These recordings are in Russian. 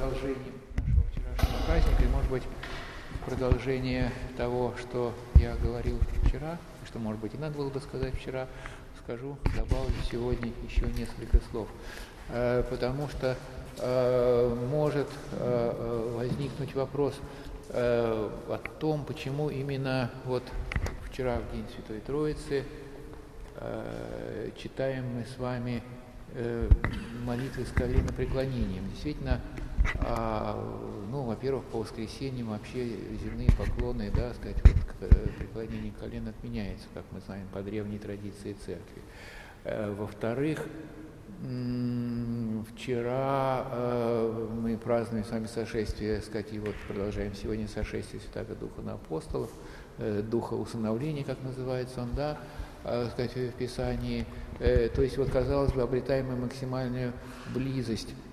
продолжением нашего вчерашнего праздника, и, может быть, продолжение того, что я говорил вчера, что, может быть, и надо было бы сказать вчера, скажу, добавлю сегодня еще несколько слов. Э, потому что э, может э, возникнуть вопрос о том, почему именно вот вчера, в День Святой Троицы, читаем мы с вами молитвы с коленопреклонением. Действительно, а, ну, во-первых, по воскресеньям вообще земные поклоны, да, сказать, вот, преклонение колен отменяется, как мы знаем, по древней традиции церкви. Во-вторых, Вчера э, мы празднуем с вами сошествие, сказать, и вот продолжаем сегодня сошествие Святого Духа на апостолов, э, Духа усыновления, как называется он, да, э, сказать, в Писании. Э, то есть, вот, казалось бы, обретаем мы максимальную близость э, э,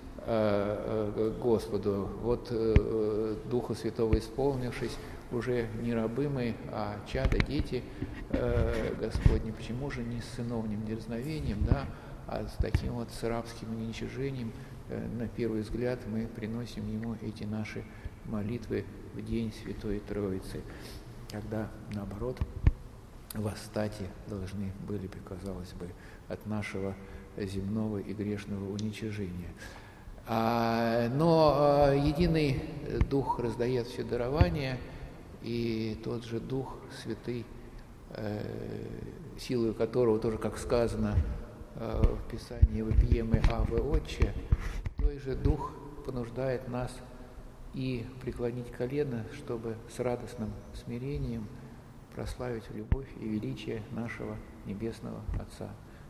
Господу. Вот э, Духа Святого исполнившись, уже не рабы мы, а чада, дети э, Господни. Почему же не с сыновним дерзновением, да, а с таким вот с рабским уничижением, э, на первый взгляд, мы приносим Ему эти наши молитвы в день Святой Троицы, когда, наоборот, восстать должны были бы, казалось бы, от нашего земного и грешного уничижения. А, но а, единый Дух раздает все дарования, и тот же Дух Святый, э, силой которого тоже, как сказано, Э, в Писании «Вопиемы Авы Отче», той же Дух понуждает нас и преклонить колено, чтобы с радостным смирением прославить любовь и величие нашего Небесного Отца.